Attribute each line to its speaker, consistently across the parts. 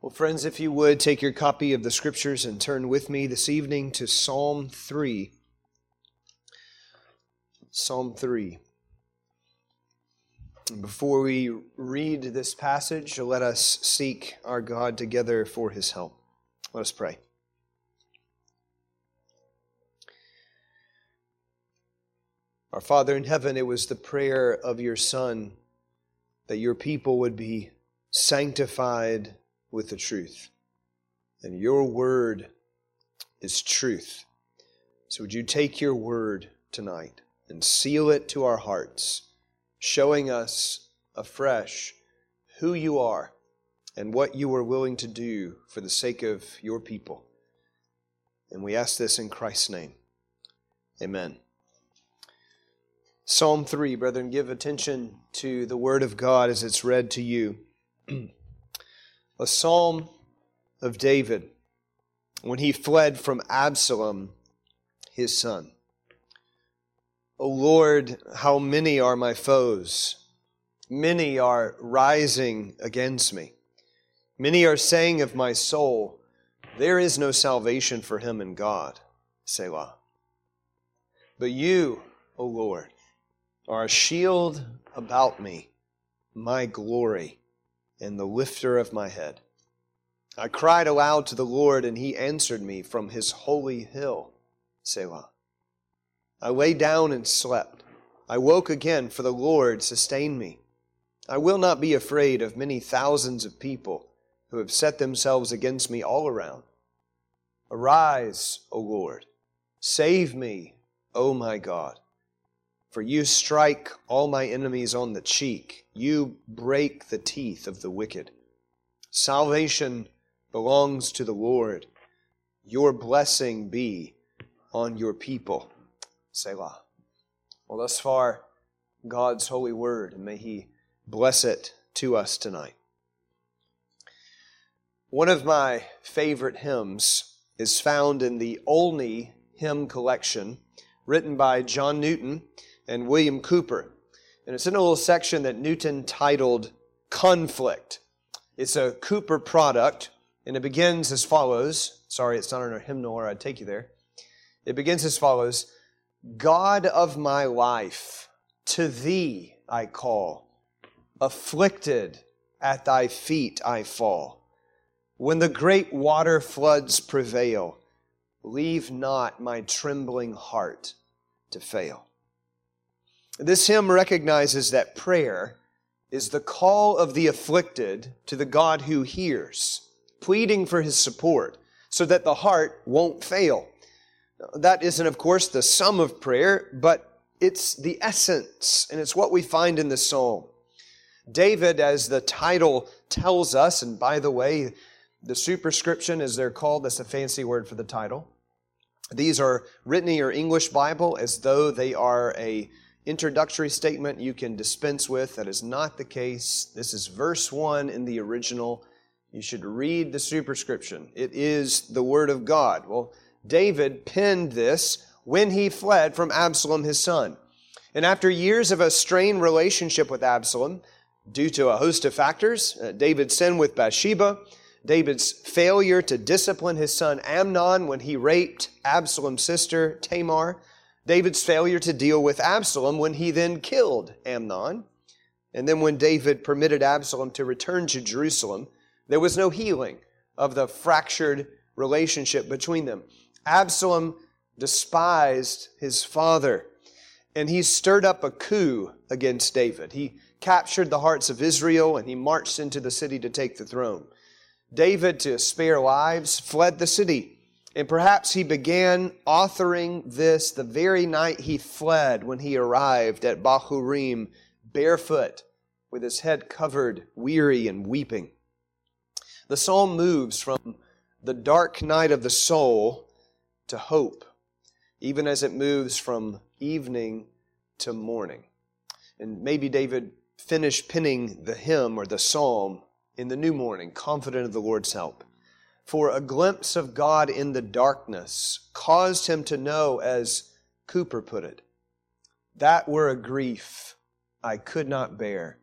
Speaker 1: Well, friends, if you would take your copy of the scriptures and turn with me this evening to Psalm 3. Psalm 3. Before we read this passage, let us seek our God together for his help. Let us pray. Our Father in heaven, it was the prayer of your Son that your people would be sanctified with the truth. And your word is truth. So would you take your word tonight and seal it to our hearts, showing us afresh who you are and what you are willing to do for the sake of your people. And we ask this in Christ's name. Amen. Psalm 3, brethren, give attention to the word of God as it's read to you. a psalm of David when he fled from Absalom, his son. O Lord, how many are my foes? Many are rising against me. Many are saying of my soul, There is no salvation for him in God. Selah. But you, O Lord, are a shield about me, my glory and the lifter of my head. I cried aloud to the Lord, and he answered me from his holy hill. Selah. I lay down and slept. I woke again, for the Lord sustained me. I will not be afraid of many thousands of people who have set themselves against me all around. Arise, O Lord. Save me, O my God. For you strike all my enemies on the cheek. You break the teeth of the wicked. Salvation belongs to the Lord. Your blessing be on your people. Selah. Well, thus far, God's holy word, and may He bless it to us tonight. One of my favorite hymns is found in the Olney hymn collection, written by John Newton and William Cowper. And it's in a little section that Newton titled Conflict. It's a Cowper product, and it begins as follows. Sorry, it's not in our hymnal, or I'd take you there. It begins as follows God of my life, to thee I call. Afflicted at thy feet I fall. When the great water floods prevail, leave not my trembling heart to fail. This hymn recognizes that prayer is the call of the afflicted to the God who hears, pleading for his support so that the heart won't fail. That isn't, of course, the sum of prayer, but it's the essence, and it's what we find in the psalm. David, as the title tells us, and by the way, the superscription, as they're called, that's a fancy word for the title. These are written in your English Bible as though they are a introductory statement you can dispense with. That is not the case. This is verse 1 in the original. You should read the superscription. It is the Word of God. Well, David penned this when he fled from Absalom, his son. And after years of a strained relationship with Absalom, due to a host of factors, uh, David's sin with Bathsheba, David's failure to discipline his son Amnon when he raped Absalom's sister Tamar, David's failure to deal with Absalom when he then killed Amnon. And then when David permitted Absalom to return to Jerusalem, there was no healing of the fractured relationship between them. Absalom despised his father, and he stirred up a coup against David. He captured the hearts of Israel and he marched into the city to take the throne. David, to spare lives, fled the city and perhaps he began authoring this the very night he fled when he arrived at Bahurim, barefoot, with his head covered, weary and weeping. The psalm moves from the dark night of the soul to hope, even as it moves from evening to morning. And maybe David finished penning the hymn or the psalm in the new morning, confident of the Lord's help for a glimpse of God in the darkness caused him to know, as Cowper put it, that were a grief I could not bear.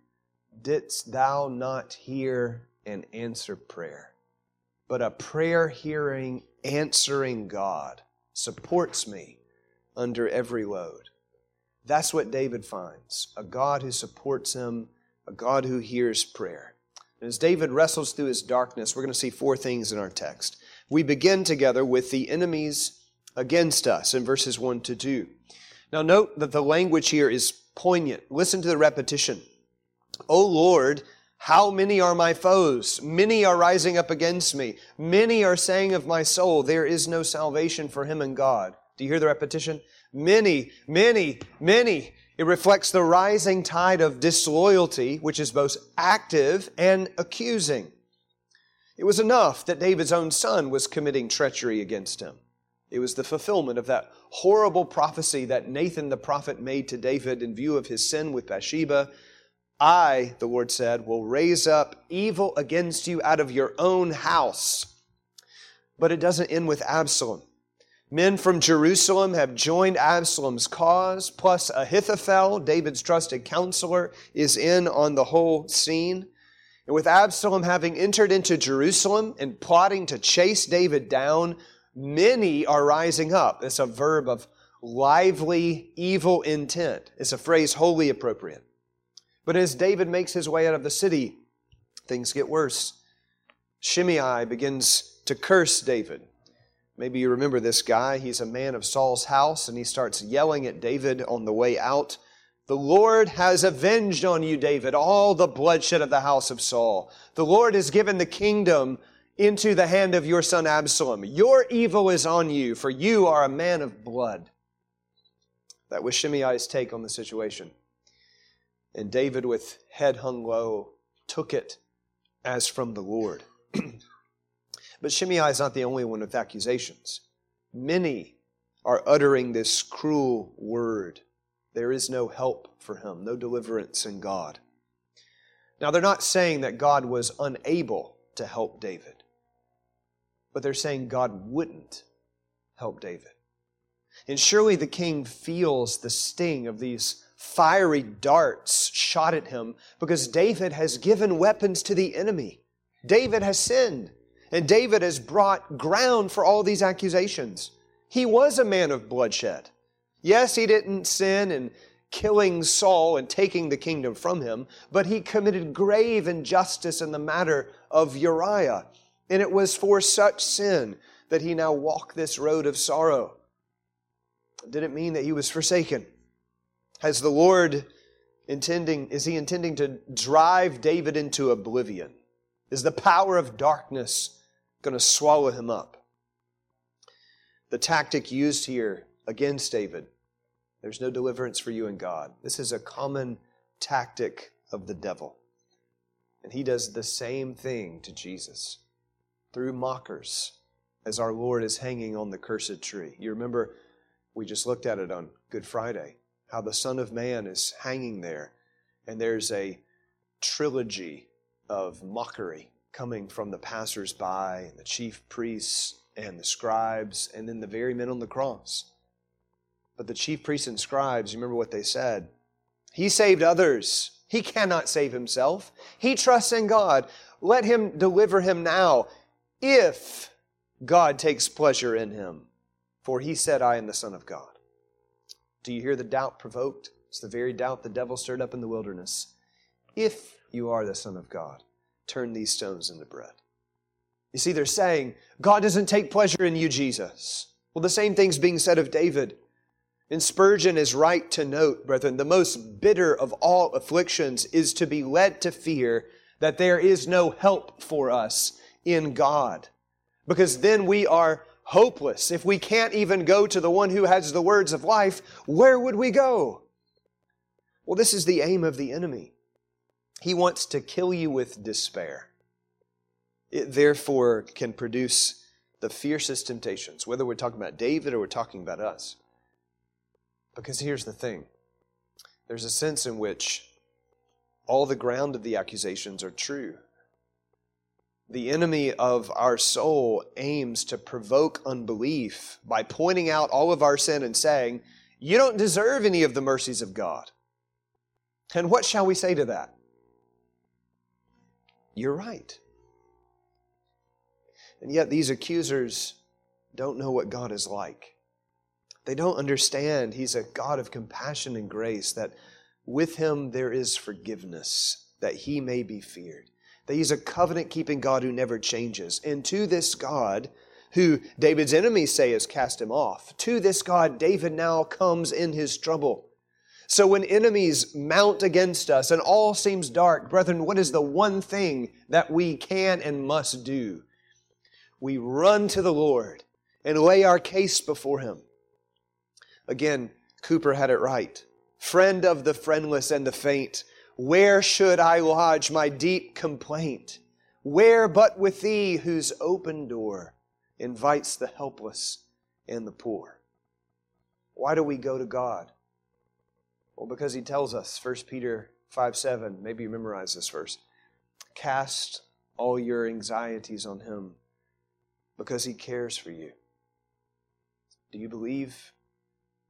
Speaker 1: Didst thou not hear and answer prayer? but a prayer hearing, answering God supports me under every load. That's what David finds a God who supports him, a God who hears prayer. As David wrestles through his darkness, we're going to see four things in our text. We begin together with the enemies against us in verses 1 to 2. Now, note that the language here is poignant. Listen to the repetition. O Lord, how many are my foes? Many are rising up against me. Many are saying of my soul, there is no salvation for him in God. Do you hear the repetition? Many, many, many. It reflects the rising tide of disloyalty, which is both active and accusing. It was enough that David's own son was committing treachery against him. It was the fulfillment of that horrible prophecy that Nathan the prophet made to David in view of his sin with Bathsheba. I, the Lord said, will raise up evil against you out of your own house. But it doesn't end with Absalom. Men from Jerusalem have joined Absalom's cause, plus Ahithophel, David's trusted counselor, is in on the whole scene. And with Absalom having entered into Jerusalem and plotting to chase David down, many are rising up. It's a verb of lively, evil intent. It's a phrase wholly appropriate. But as David makes his way out of the city, things get worse. Shimei begins to curse David. Maybe you remember this guy. He's a man of Saul's house, and he starts yelling at David on the way out. The Lord has avenged on you, David, all the bloodshed of the house of Saul. The Lord has given the kingdom into the hand of your son Absalom. Your evil is on you, for you are a man of blood. That was Shimei's take on the situation. And David, with head hung low, took it as from the Lord. But Shimei is not the only one with accusations. Many are uttering this cruel word. There is no help for him, no deliverance in God. Now, they're not saying that God was unable to help David, but they're saying God wouldn't help David. And surely the king feels the sting of these fiery darts shot at him because David has given weapons to the enemy. David has sinned. And David has brought ground for all these accusations. He was a man of bloodshed. Yes, he didn't sin in killing Saul and taking the kingdom from him, but he committed grave injustice in the matter of Uriah. And it was for such sin that he now walked this road of sorrow. Did it mean that he was forsaken? Has the Lord intending, is he intending to drive David into oblivion? Is the power of darkness going to swallow him up? The tactic used here against David there's no deliverance for you in God. This is a common tactic of the devil. And he does the same thing to Jesus through mockers as our Lord is hanging on the cursed tree. You remember we just looked at it on Good Friday, how the Son of Man is hanging there, and there's a trilogy of mockery coming from the passersby, and the chief priests, and the scribes, and then the very men on the cross. But the chief priests and scribes, you remember what they said? He saved others. He cannot save himself. He trusts in God. Let him deliver him now if God takes pleasure in him. For he said, I am the Son of God. Do you hear the doubt provoked? It's the very doubt the devil stirred up in the wilderness. If you are the Son of God, turn these stones into bread. You see, they're saying, God doesn't take pleasure in you, Jesus. Well, the same thing's being said of David. And Spurgeon is right to note, brethren, the most bitter of all afflictions is to be led to fear that there is no help for us in God. Because then we are hopeless. If we can't even go to the one who has the words of life, where would we go? Well, this is the aim of the enemy. He wants to kill you with despair. It therefore can produce the fiercest temptations, whether we're talking about David or we're talking about us. Because here's the thing there's a sense in which all the ground of the accusations are true. The enemy of our soul aims to provoke unbelief by pointing out all of our sin and saying, You don't deserve any of the mercies of God. And what shall we say to that? You're right. And yet, these accusers don't know what God is like. They don't understand He's a God of compassion and grace, that with Him there is forgiveness, that He may be feared. That He's a covenant keeping God who never changes. And to this God, who David's enemies say has cast him off, to this God, David now comes in his trouble. So when enemies mount against us and all seems dark, brethren, what is the one thing that we can and must do? We run to the Lord and lay our case before Him. Again, Cowper had it right. Friend of the friendless and the faint, where should I lodge my deep complaint? Where but with Thee, whose open door invites the helpless and the poor? Why do we go to God? Well, because he tells us, 1 Peter 5 7, maybe you memorize this verse. Cast all your anxieties on him because he cares for you. Do you believe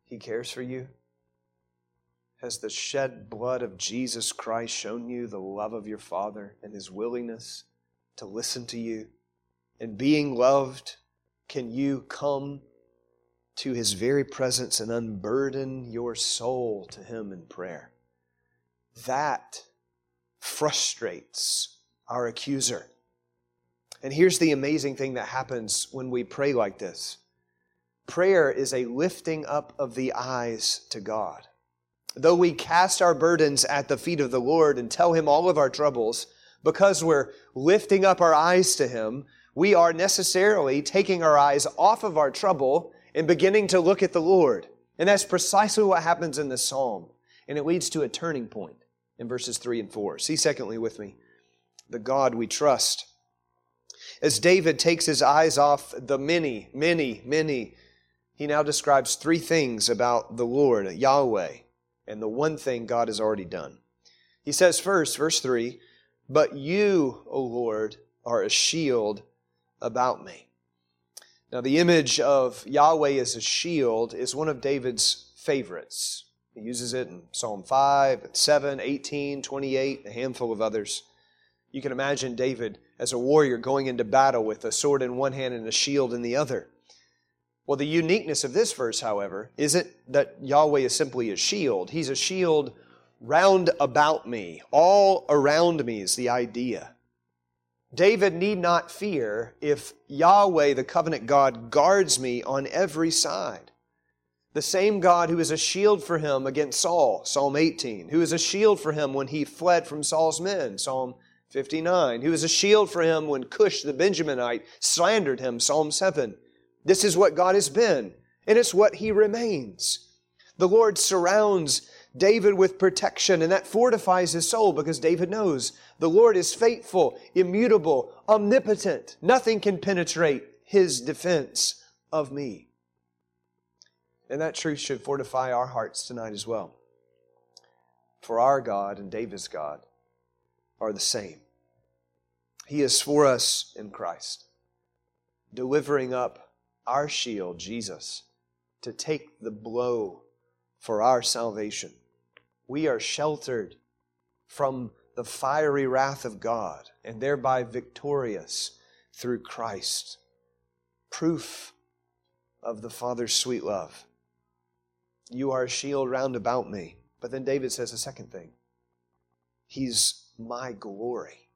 Speaker 1: he cares for you? Has the shed blood of Jesus Christ shown you the love of your Father and his willingness to listen to you? And being loved, can you come to his very presence and unburden your soul to him in prayer. That frustrates our accuser. And here's the amazing thing that happens when we pray like this prayer is a lifting up of the eyes to God. Though we cast our burdens at the feet of the Lord and tell him all of our troubles, because we're lifting up our eyes to him, we are necessarily taking our eyes off of our trouble and beginning to look at the Lord. And that's precisely what happens in this psalm. And it leads to a turning point in verses 3 and 4. See, secondly, with me, the God we trust. As David takes his eyes off the many, many, many, he now describes three things about the Lord, Yahweh, and the one thing God has already done. He says first, verse 3, But you, O Lord, are a shield about me. Now, the image of Yahweh as a shield is one of David's favorites. He uses it in Psalm 5, 7, 18, 28, a handful of others. You can imagine David as a warrior going into battle with a sword in one hand and a shield in the other. Well, the uniqueness of this verse, however, isn't that Yahweh is simply a shield. He's a shield round about me, all around me is the idea. David need not fear if Yahweh, the covenant God, guards me on every side. The same God who is a shield for him against Saul, Psalm 18, who is a shield for him when he fled from Saul's men, Psalm 59, who is a shield for him when Cush the Benjaminite slandered him, Psalm 7. This is what God has been, and it's what he remains. The Lord surrounds David with protection, and that fortifies his soul because David knows the Lord is faithful, immutable, omnipotent. Nothing can penetrate his defense of me. And that truth should fortify our hearts tonight as well. For our God and David's God are the same. He is for us in Christ, delivering up our shield, Jesus, to take the blow for our salvation. We are sheltered from the fiery wrath of God and thereby victorious through Christ. Proof of the Father's sweet love. You are a shield round about me. But then David says a second thing He's my glory.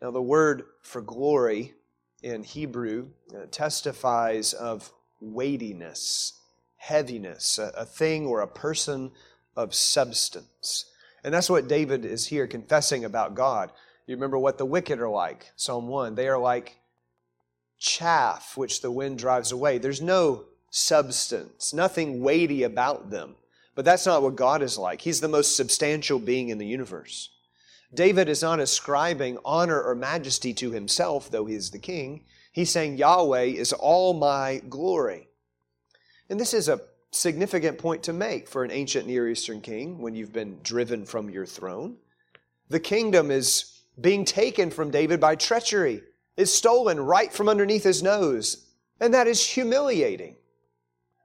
Speaker 1: Now, the word for glory in Hebrew uh, testifies of weightiness, heaviness, a, a thing or a person of substance. And that's what David is here confessing about God. You remember what the wicked are like, Psalm 1. They are like chaff which the wind drives away. There's no substance, nothing weighty about them. But that's not what God is like. He's the most substantial being in the universe. David is not ascribing honor or majesty to himself, though he is the king. He's saying, Yahweh is all my glory. And this is a significant point to make for an ancient Near Eastern king when you've been driven from your throne. The kingdom is being taken from David by treachery, is stolen right from underneath his nose, and that is humiliating.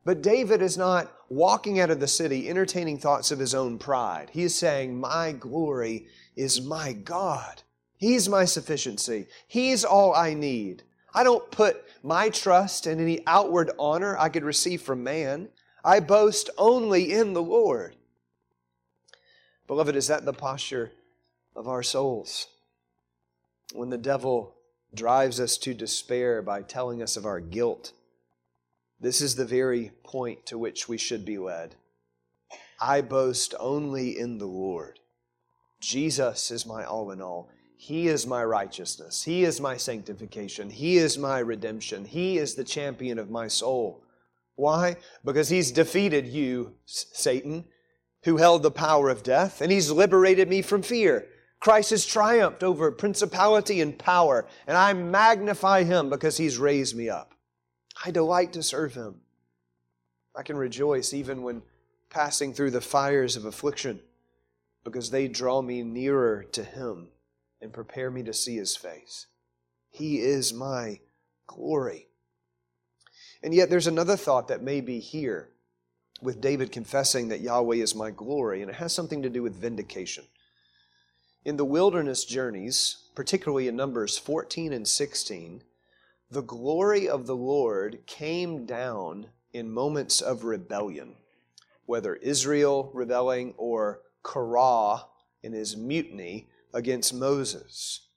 Speaker 1: But David is not walking out of the city entertaining thoughts of his own pride. He is saying, My glory is my God. He's my sufficiency. He's all I need. I don't put my trust in any outward honor I could receive from man. I boast only in the Lord. Beloved, is that the posture of our souls? When the devil drives us to despair by telling us of our guilt, this is the very point to which we should be led. I boast only in the Lord. Jesus is my all in all. He is my righteousness. He is my sanctification. He is my redemption. He is the champion of my soul. Why? Because He's defeated you, Satan, who held the power of death, and He's liberated me from fear. Christ has triumphed over principality and power, and I magnify Him because He's raised me up. I delight to serve Him. I can rejoice even when passing through the fires of affliction because they draw me nearer to Him and prepare me to see His face. He is my glory. And yet, there's another thought that may be here with David confessing that Yahweh is my glory, and it has something to do with vindication. In the wilderness journeys, particularly in Numbers 14 and 16, the glory of the Lord came down in moments of rebellion, whether Israel rebelling or Korah in his mutiny against Moses.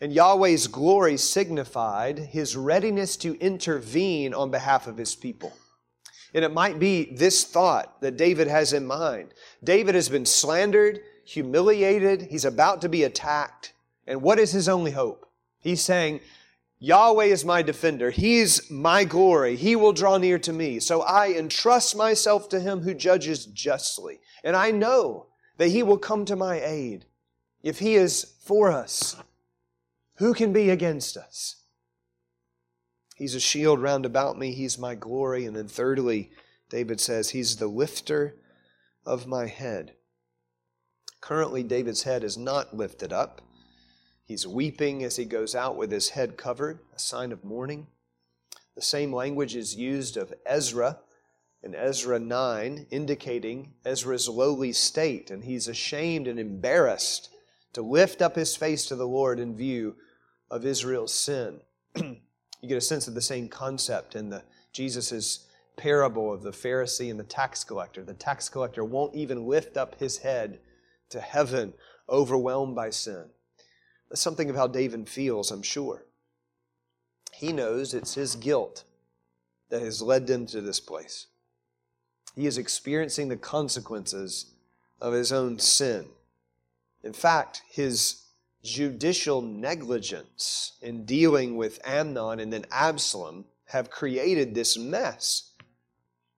Speaker 1: And Yahweh's glory signified his readiness to intervene on behalf of his people. And it might be this thought that David has in mind. David has been slandered, humiliated, he's about to be attacked. And what is his only hope? He's saying, Yahweh is my defender. He's my glory. He will draw near to me. So I entrust myself to him who judges justly. And I know that he will come to my aid. If he is for us, who can be against us? He's a shield round about me. He's my glory. And then, thirdly, David says, He's the lifter of my head. Currently, David's head is not lifted up. He's weeping as he goes out with his head covered, a sign of mourning. The same language is used of Ezra in Ezra 9, indicating Ezra's lowly state, and he's ashamed and embarrassed to lift up his face to the Lord in view of Israel's sin. you get a sense of the same concept in the Jesus' parable of the Pharisee and the tax collector. The tax collector won't even lift up his head to heaven, overwhelmed by sin. That's something of how David feels, I'm sure. He knows it's his guilt that has led him to this place. He is experiencing the consequences of his own sin. In fact, his judicial negligence in dealing with Amnon and then Absalom have created this mess.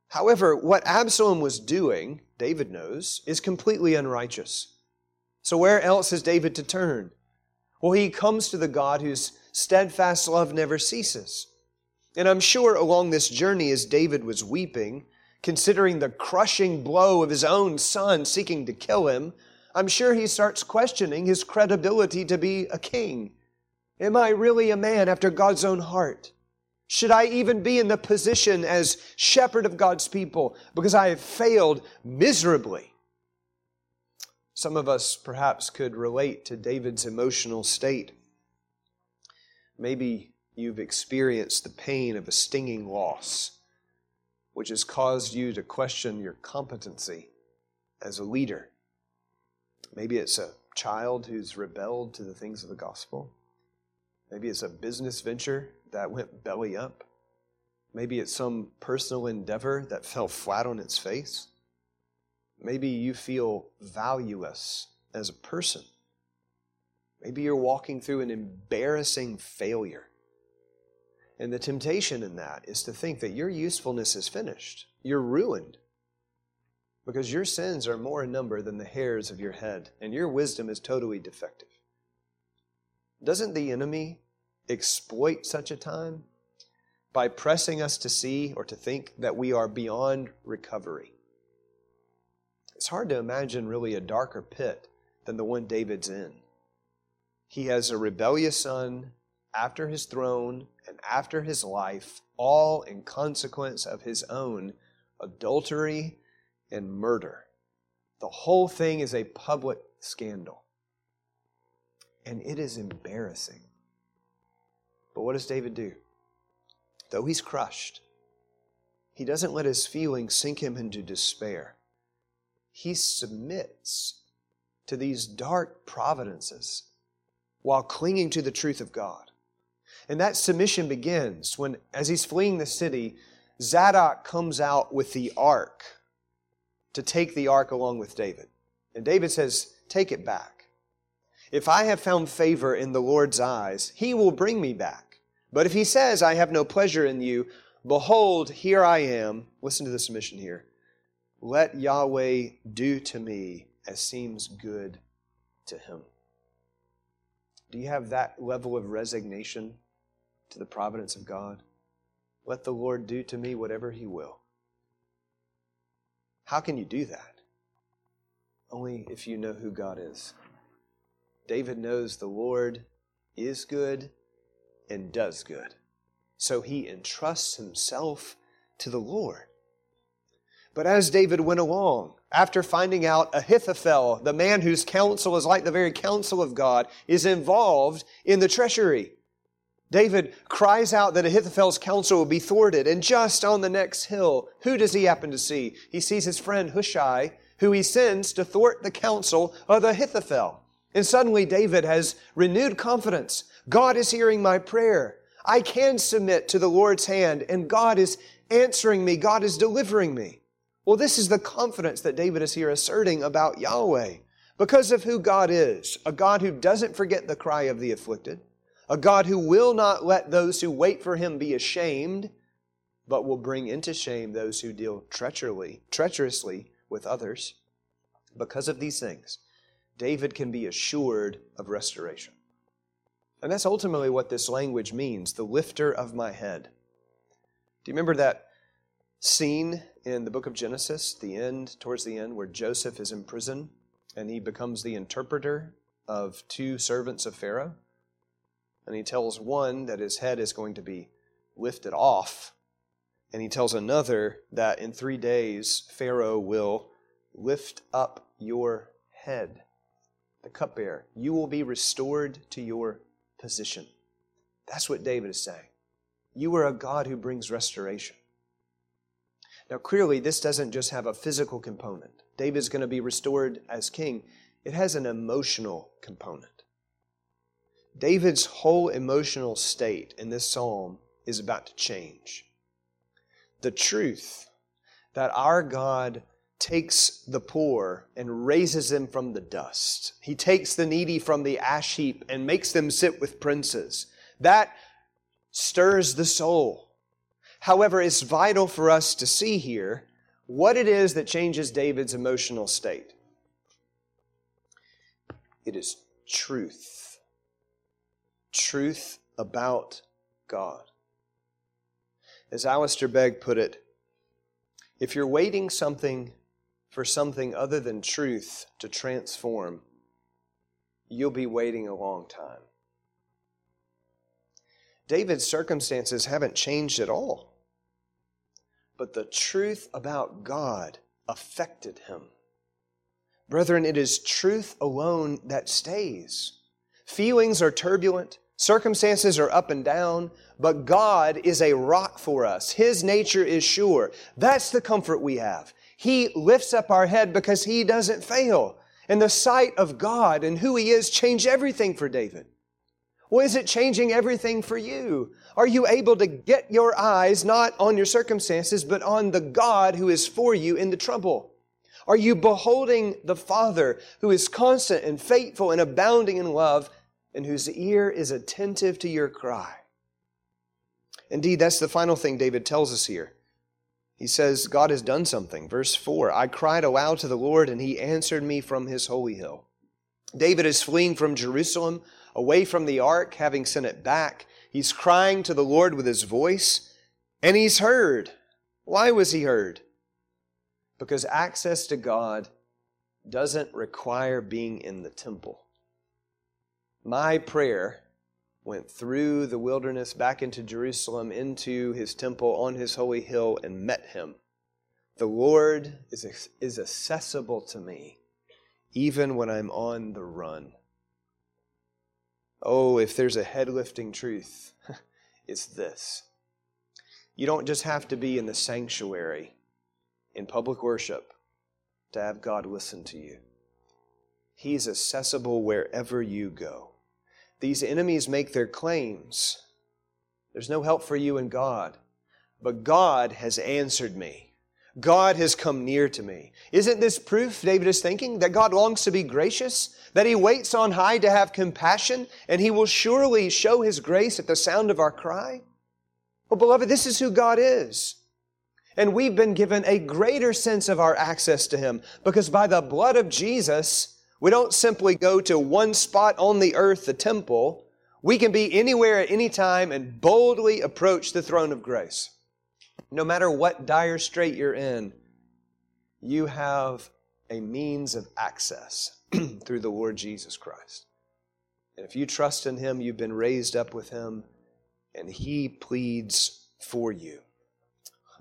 Speaker 1: However, what Absalom was doing, David knows, is completely unrighteous. So, where else is David to turn? Well, he comes to the God whose steadfast love never ceases. And I'm sure along this journey, as David was weeping, considering the crushing blow of his own son seeking to kill him, I'm sure he starts questioning his credibility to be a king. Am I really a man after God's own heart? Should I even be in the position as shepherd of God's people because I have failed miserably? Some of us perhaps could relate to David's emotional state. Maybe you've experienced the pain of a stinging loss, which has caused you to question your competency as a leader. Maybe it's a child who's rebelled to the things of the gospel. Maybe it's a business venture that went belly up. Maybe it's some personal endeavor that fell flat on its face. Maybe you feel valueless as a person. Maybe you're walking through an embarrassing failure. And the temptation in that is to think that your usefulness is finished. You're ruined because your sins are more in number than the hairs of your head, and your wisdom is totally defective. Doesn't the enemy exploit such a time by pressing us to see or to think that we are beyond recovery? It's hard to imagine really a darker pit than the one David's in. He has a rebellious son after his throne and after his life, all in consequence of his own adultery and murder. The whole thing is a public scandal. And it is embarrassing. But what does David do? Though he's crushed, he doesn't let his feelings sink him into despair. He submits to these dark providences while clinging to the truth of God. And that submission begins when, as he's fleeing the city, Zadok comes out with the ark to take the ark along with David. And David says, Take it back. If I have found favor in the Lord's eyes, he will bring me back. But if he says, I have no pleasure in you, behold, here I am. Listen to the submission here. Let Yahweh do to me as seems good to him. Do you have that level of resignation to the providence of God? Let the Lord do to me whatever he will. How can you do that? Only if you know who God is. David knows the Lord is good and does good. So he entrusts himself to the Lord. But as David went along, after finding out Ahithophel, the man whose counsel is like the very counsel of God, is involved in the treachery, David cries out that Ahithophel's counsel will be thwarted. And just on the next hill, who does he happen to see? He sees his friend Hushai, who he sends to thwart the counsel of Ahithophel. And suddenly David has renewed confidence. God is hearing my prayer. I can submit to the Lord's hand, and God is answering me. God is delivering me. Well, this is the confidence that David is here asserting about Yahweh because of who God is a God who doesn't forget the cry of the afflicted, a God who will not let those who wait for him be ashamed, but will bring into shame those who deal treacherously, treacherously with others. Because of these things, David can be assured of restoration. And that's ultimately what this language means the lifter of my head. Do you remember that scene in the book of Genesis, the end, towards the end, where Joseph is in prison and he becomes the interpreter of two servants of Pharaoh? And he tells one that his head is going to be lifted off. And he tells another that in three days Pharaoh will lift up your head, the cupbearer. You will be restored to your position. That's what David is saying. You are a God who brings restoration. Now, clearly, this doesn't just have a physical component. David's going to be restored as king, it has an emotional component. David's whole emotional state in this psalm is about to change. The truth that our God takes the poor and raises them from the dust. He takes the needy from the ash heap and makes them sit with princes. That stirs the soul. However, it's vital for us to see here what it is that changes David's emotional state. It is truth truth about God. As Alistair Begg put it, if you're waiting something for something other than truth to transform, you'll be waiting a long time. David's circumstances haven't changed at all, but the truth about God affected him. Brethren, it is truth alone that stays. Feelings are turbulent, Circumstances are up and down, but God is a rock for us. His nature is sure. That's the comfort we have. He lifts up our head because He doesn't fail. And the sight of God and who He is changed everything for David. Well, is it changing everything for you? Are you able to get your eyes not on your circumstances, but on the God who is for you in the trouble? Are you beholding the Father who is constant and faithful and abounding in love and whose ear is attentive to your cry. Indeed, that's the final thing David tells us here. He says, God has done something. Verse 4 I cried aloud to the Lord, and he answered me from his holy hill. David is fleeing from Jerusalem, away from the ark, having sent it back. He's crying to the Lord with his voice, and he's heard. Why was he heard? Because access to God doesn't require being in the temple. My prayer went through the wilderness back into Jerusalem, into his temple on his holy hill, and met him. The Lord is, is accessible to me even when I'm on the run. Oh, if there's a head lifting truth, it's this. You don't just have to be in the sanctuary in public worship to have God listen to you. He's accessible wherever you go. These enemies make their claims. There's no help for you in God. But God has answered me. God has come near to me. Isn't this proof, David is thinking, that God longs to be gracious? That He waits on high to have compassion, and He will surely show His grace at the sound of our cry? Well, beloved, this is who God is. And we've been given a greater sense of our access to Him because by the blood of Jesus, we don't simply go to one spot on the earth, the temple. We can be anywhere at any time and boldly approach the throne of grace. No matter what dire strait you're in, you have a means of access through the Lord Jesus Christ. And if you trust in Him, you've been raised up with Him, and He pleads for you.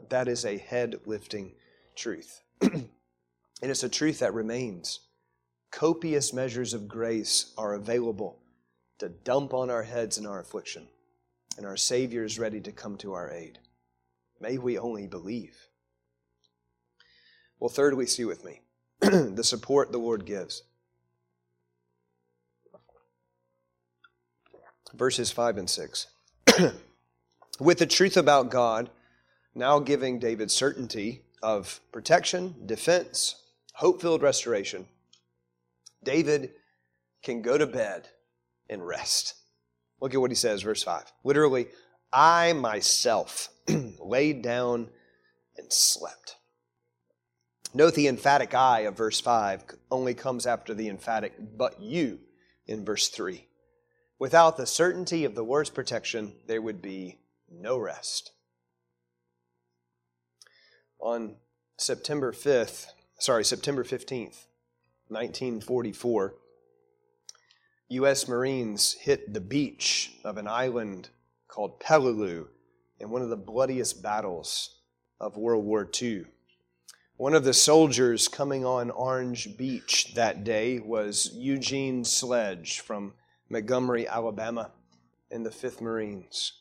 Speaker 1: That is a head lifting truth. and it's a truth that remains. Copious measures of grace are available to dump on our heads in our affliction, and our Savior is ready to come to our aid. May we only believe. Well, third, we see with me the support the Lord gives. Verses 5 and 6. with the truth about God, now giving David certainty of protection, defense, hope filled restoration, David can go to bed and rest. Look at what he says, verse 5. Literally, I myself laid down and slept. Note the emphatic I of verse 5 only comes after the emphatic but you in verse 3. Without the certainty of the Lord's protection, there would be no rest on September 5th, sorry, September 15th, 1944, U.S. Marines hit the beach of an island called Peleliu in one of the bloodiest battles of World War II. One of the soldiers coming on Orange Beach that day was Eugene Sledge from Montgomery, Alabama, in the 5th Marines.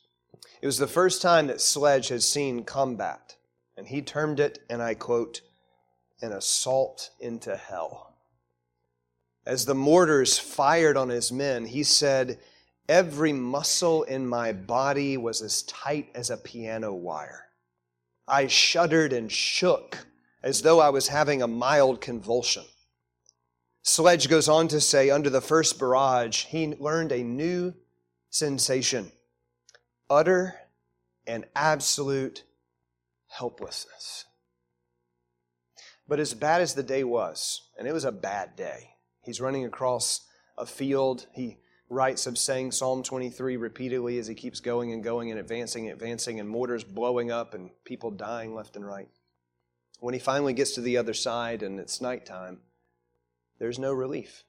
Speaker 1: It was the first time that Sledge had seen combat and he termed it, and I quote, an assault into hell. As the mortars fired on his men, he said, Every muscle in my body was as tight as a piano wire. I shuddered and shook as though I was having a mild convulsion. Sledge goes on to say, under the first barrage, he learned a new sensation utter and absolute helplessness. But as bad as the day was, and it was a bad day, he's running across a field. He writes of saying Psalm 23 repeatedly as he keeps going and going and advancing and advancing, and mortars blowing up and people dying left and right. When he finally gets to the other side and it's nighttime, there's no relief.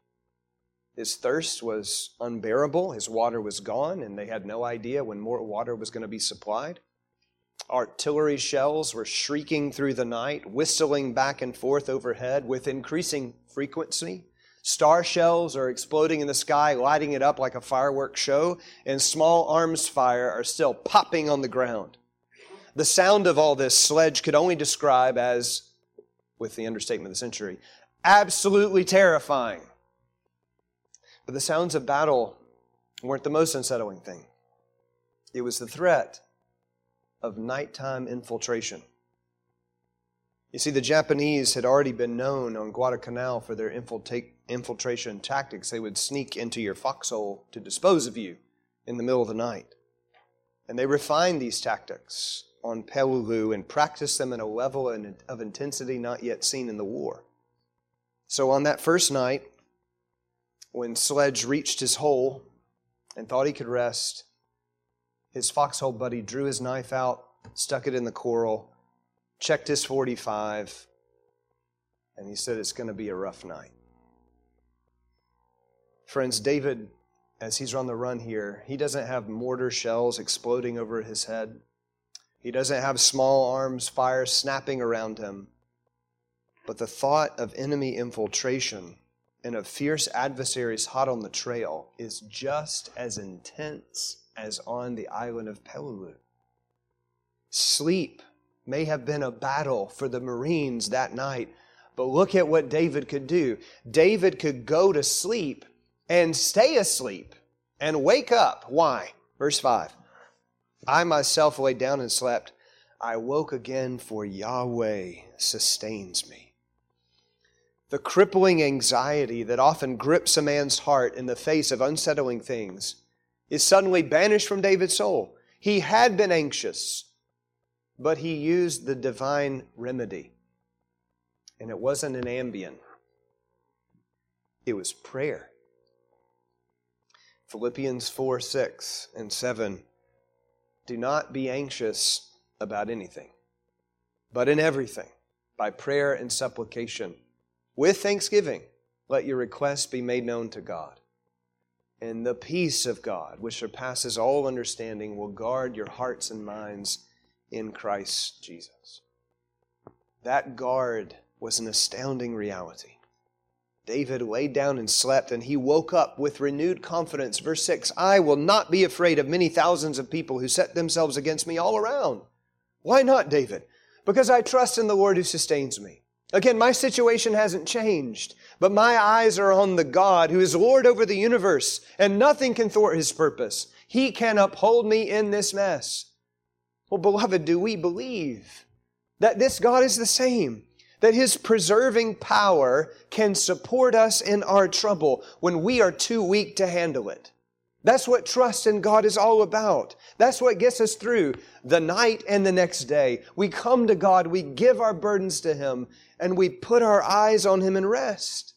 Speaker 1: His thirst was unbearable. His water was gone, and they had no idea when more water was going to be supplied. Artillery shells were shrieking through the night, whistling back and forth overhead with increasing frequency. Star shells are exploding in the sky, lighting it up like a fireworks show, and small arms fire are still popping on the ground. The sound of all this, Sledge could only describe as, with the understatement of the century, absolutely terrifying. But the sounds of battle weren't the most unsettling thing. It was the threat of nighttime infiltration. You see, the Japanese had already been known on Guadalcanal for their infiltration tactics. They would sneak into your foxhole to dispose of you in the middle of the night. And they refined these tactics on Peleliu and practiced them at a level of intensity not yet seen in the war. So on that first night, when Sledge reached his hole and thought he could rest, his foxhole buddy drew his knife out, stuck it in the coral, checked his 45, and he said, It's going to be a rough night. Friends, David, as he's on the run here, he doesn't have mortar shells exploding over his head. He doesn't have small arms fire snapping around him. But the thought of enemy infiltration and of fierce adversaries hot on the trail is just as intense as on the island of Peleliu. Sleep may have been a battle for the Marines that night, but look at what David could do. David could go to sleep and stay asleep and wake up. Why? Verse 5 I myself lay down and slept. I woke again, for Yahweh sustains me. The crippling anxiety that often grips a man's heart in the face of unsettling things is suddenly banished from David's soul. He had been anxious, but he used the divine remedy. And it wasn't an Ambien, it was prayer. Philippians 4 6 and 7. Do not be anxious about anything, but in everything, by prayer and supplication, with thanksgiving, let your requests be made known to God. And the peace of God, which surpasses all understanding, will guard your hearts and minds in Christ Jesus. That guard was an astounding reality. David laid down and slept, and he woke up with renewed confidence. Verse 6 I will not be afraid of many thousands of people who set themselves against me all around. Why not, David? Because I trust in the Lord who sustains me. Again, my situation hasn't changed, but my eyes are on the God who is Lord over the universe, and nothing can thwart his purpose. He can uphold me in this mess. Well, beloved, do we believe that this God is the same? That His preserving power can support us in our trouble when we are too weak to handle it? That's what trust in God is all about. That's what gets us through the night and the next day. We come to God, we give our burdens to Him, and we put our eyes on Him and rest.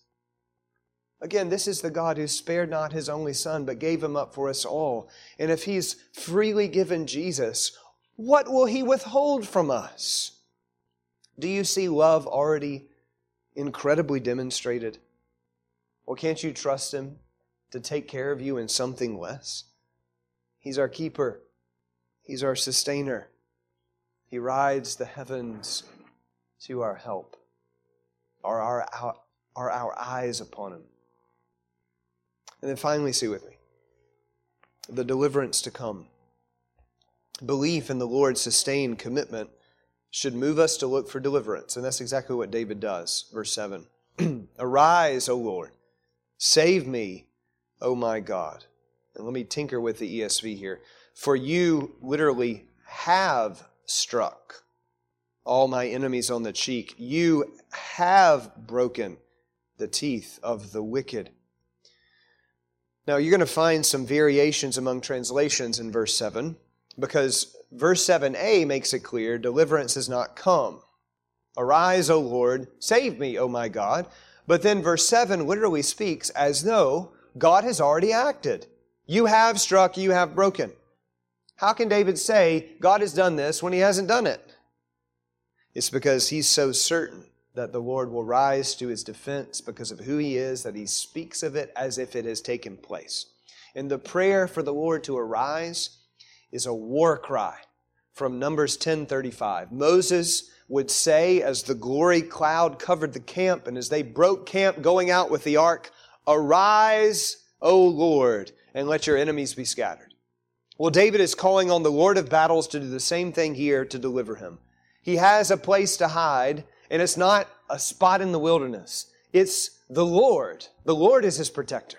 Speaker 1: Again, this is the God who spared not His only Son, but gave Him up for us all. And if He's freely given Jesus, what will He withhold from us? Do you see love already incredibly demonstrated? Well, can't you trust Him to take care of you in something less? He's our keeper, He's our sustainer. He rides the heavens to our help. Are our, our, are our eyes upon Him? And then finally, see with me the deliverance to come. Belief in the Lord's sustained commitment should move us to look for deliverance. And that's exactly what David does. Verse 7 Arise, O Lord, save me, O my God. And let me tinker with the ESV here. For you literally have struck all my enemies on the cheek. You have broken the teeth of the wicked. Now, you're going to find some variations among translations in verse 7 because verse 7a makes it clear deliverance has not come. Arise, O Lord, save me, O my God. But then verse 7 literally speaks as though God has already acted. You have struck, you have broken. How can David say God has done this when he hasn't done it? It's because he's so certain that the Lord will rise to his defense because of who he is that he speaks of it as if it has taken place. And the prayer for the Lord to arise is a war cry from Numbers 10:35. Moses would say as the glory cloud covered the camp and as they broke camp going out with the ark, "Arise, O Lord, and let your enemies be scattered." Well, David is calling on the Lord of battles to do the same thing here to deliver him. He has a place to hide, and it's not a spot in the wilderness. It's the Lord. The Lord is his protector.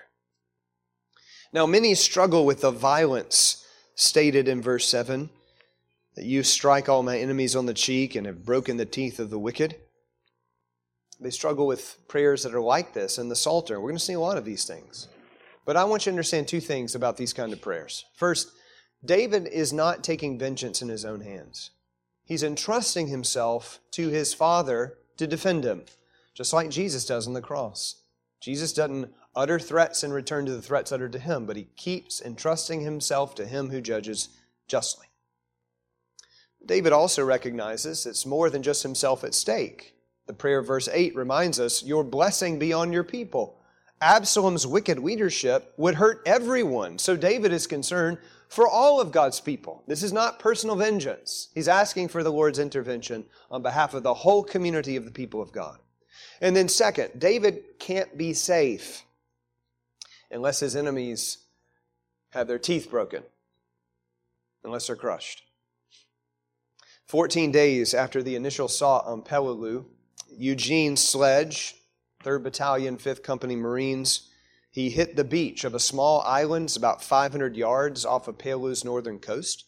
Speaker 1: Now, many struggle with the violence stated in verse 7 that you strike all my enemies on the cheek and have broken the teeth of the wicked. They struggle with prayers that are like this in the Psalter. We're going to see a lot of these things. But I want you to understand two things about these kind of prayers. First, David is not taking vengeance in his own hands. He's entrusting himself to his Father to defend him, just like Jesus does on the cross. Jesus doesn't utter threats in return to the threats uttered to him, but he keeps entrusting himself to him who judges justly. David also recognizes it's more than just himself at stake. The prayer of verse 8 reminds us, Your blessing be on your people. Absalom's wicked leadership would hurt everyone. So David is concerned for all of God's people. This is not personal vengeance. He's asking for the Lord's intervention on behalf of the whole community of the people of God. And then, second, David can't be safe unless his enemies have their teeth broken, unless they're crushed. 14 days after the initial assault on Peleliu, Eugene Sledge, 3rd Battalion, 5th Company Marines, he hit the beach of a small island about 500 yards off of Peleliu's northern coast.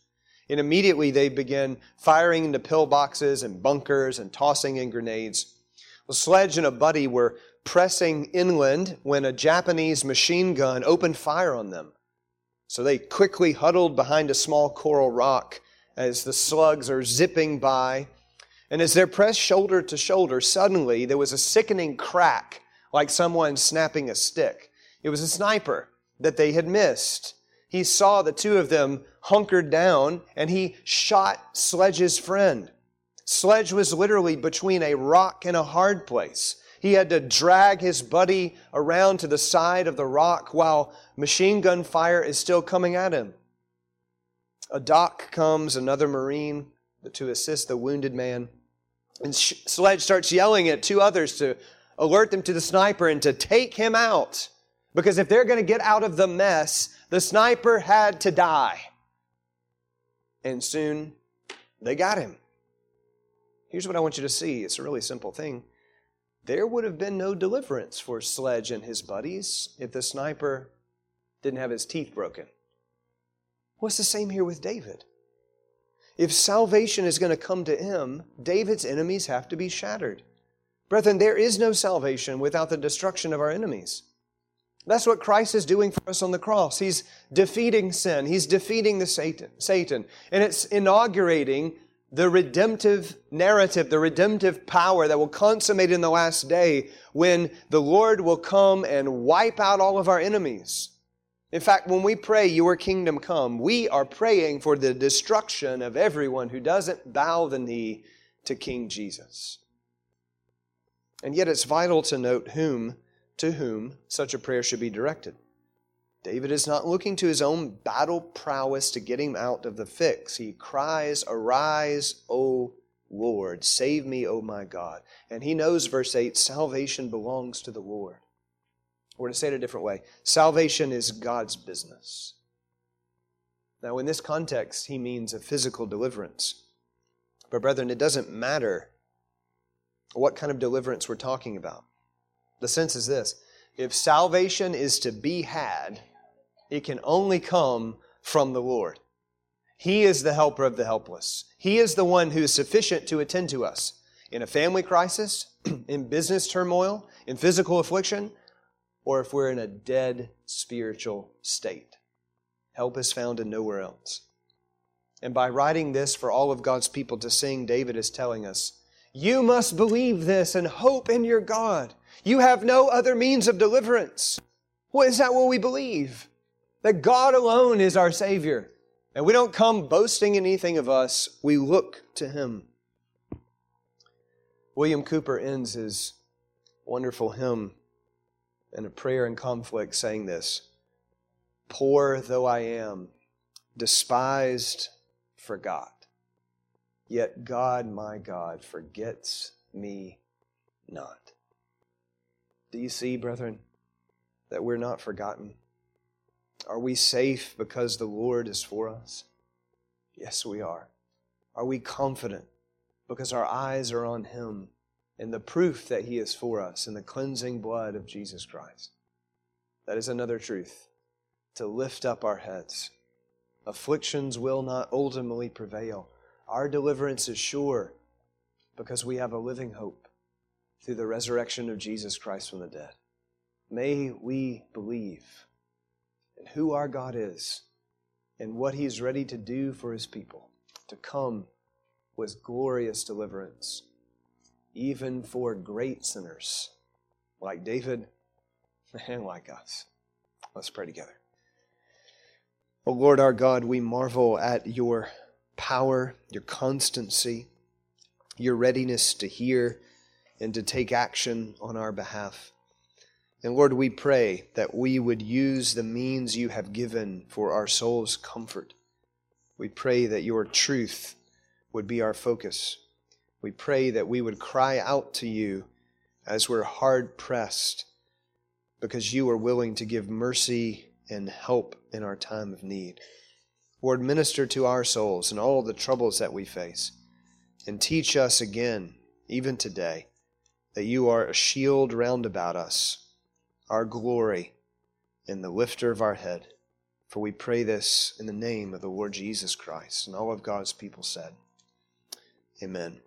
Speaker 1: And immediately they began firing into pillboxes and bunkers and tossing in grenades. Well, Sledge and a buddy were pressing inland when a Japanese machine gun opened fire on them. So they quickly huddled behind a small coral rock as the slugs are zipping by. And as they're pressed shoulder to shoulder, suddenly there was a sickening crack like someone snapping a stick. It was a sniper that they had missed. He saw the two of them hunkered down and he shot Sledge's friend. Sledge was literally between a rock and a hard place. He had to drag his buddy around to the side of the rock while machine gun fire is still coming at him. A doc comes, another Marine, to assist the wounded man. And Sledge starts yelling at two others to alert them to the sniper and to take him out. Because if they're going to get out of the mess, the sniper had to die. And soon they got him. Here's what I want you to see it's a really simple thing. There would have been no deliverance for Sledge and his buddies if the sniper didn't have his teeth broken. It's the same here with David. If salvation is going to come to him, David's enemies have to be shattered. Brethren, there is no salvation without the destruction of our enemies. That's what Christ is doing for us on the cross. He's defeating sin. He's defeating the Satan, Satan. And it's inaugurating the redemptive narrative, the redemptive power that will consummate in the last day when the Lord will come and wipe out all of our enemies. In fact, when we pray, Your kingdom come, we are praying for the destruction of everyone who doesn't bow the knee to King Jesus. And yet it's vital to note whom, to whom such a prayer should be directed. David is not looking to his own battle prowess to get him out of the fix. He cries, Arise, O Lord, save me, O my God. And he knows, verse 8, salvation belongs to the Lord. Or to say it a different way, salvation is God's business. Now, in this context, he means a physical deliverance. But, brethren, it doesn't matter what kind of deliverance we're talking about. The sense is this if salvation is to be had, it can only come from the Lord. He is the helper of the helpless. He is the one who is sufficient to attend to us in a family crisis, in business turmoil, in physical affliction, or if we're in a dead spiritual state. Help is found in nowhere else. And by writing this for all of God's people to sing, David is telling us, You must believe this and hope in your God. You have no other means of deliverance. What is that what we believe? That God alone is our Savior. And we don't come boasting anything of us, we look to Him. William Cowper ends his wonderful hymn in a prayer in conflict saying this Poor though I am, despised, forgot, yet God, my God, forgets me not. Do you see, brethren, that we're not forgotten? Are we safe because the Lord is for us? Yes, we are. Are we confident because our eyes are on Him? and the proof that He is for us in the cleansing blood of Jesus Christ. That is another truth to lift up our heads. Afflictions will not ultimately prevail. Our deliverance is sure because we have a living hope through the resurrection of Jesus Christ from the dead. May we believe in who our God is and what He is ready to do for His people, to come with glorious deliverance even for great sinners like David and like us. Let's pray together. O oh Lord our God, we marvel at your power, your constancy, your readiness to hear and to take action on our behalf. And Lord, we pray that we would use the means you have given for our soul's comfort. We pray that your truth would be our focus. We pray that we would cry out to you as we're hard pressed because you are willing to give mercy and help in our time of need. Lord, minister to our souls and all the troubles that we face, and teach us again, even today, that you are a shield round about us, our glory, and the lifter of our head. For we pray this in the name of the Lord Jesus Christ. And all of God's people said, Amen.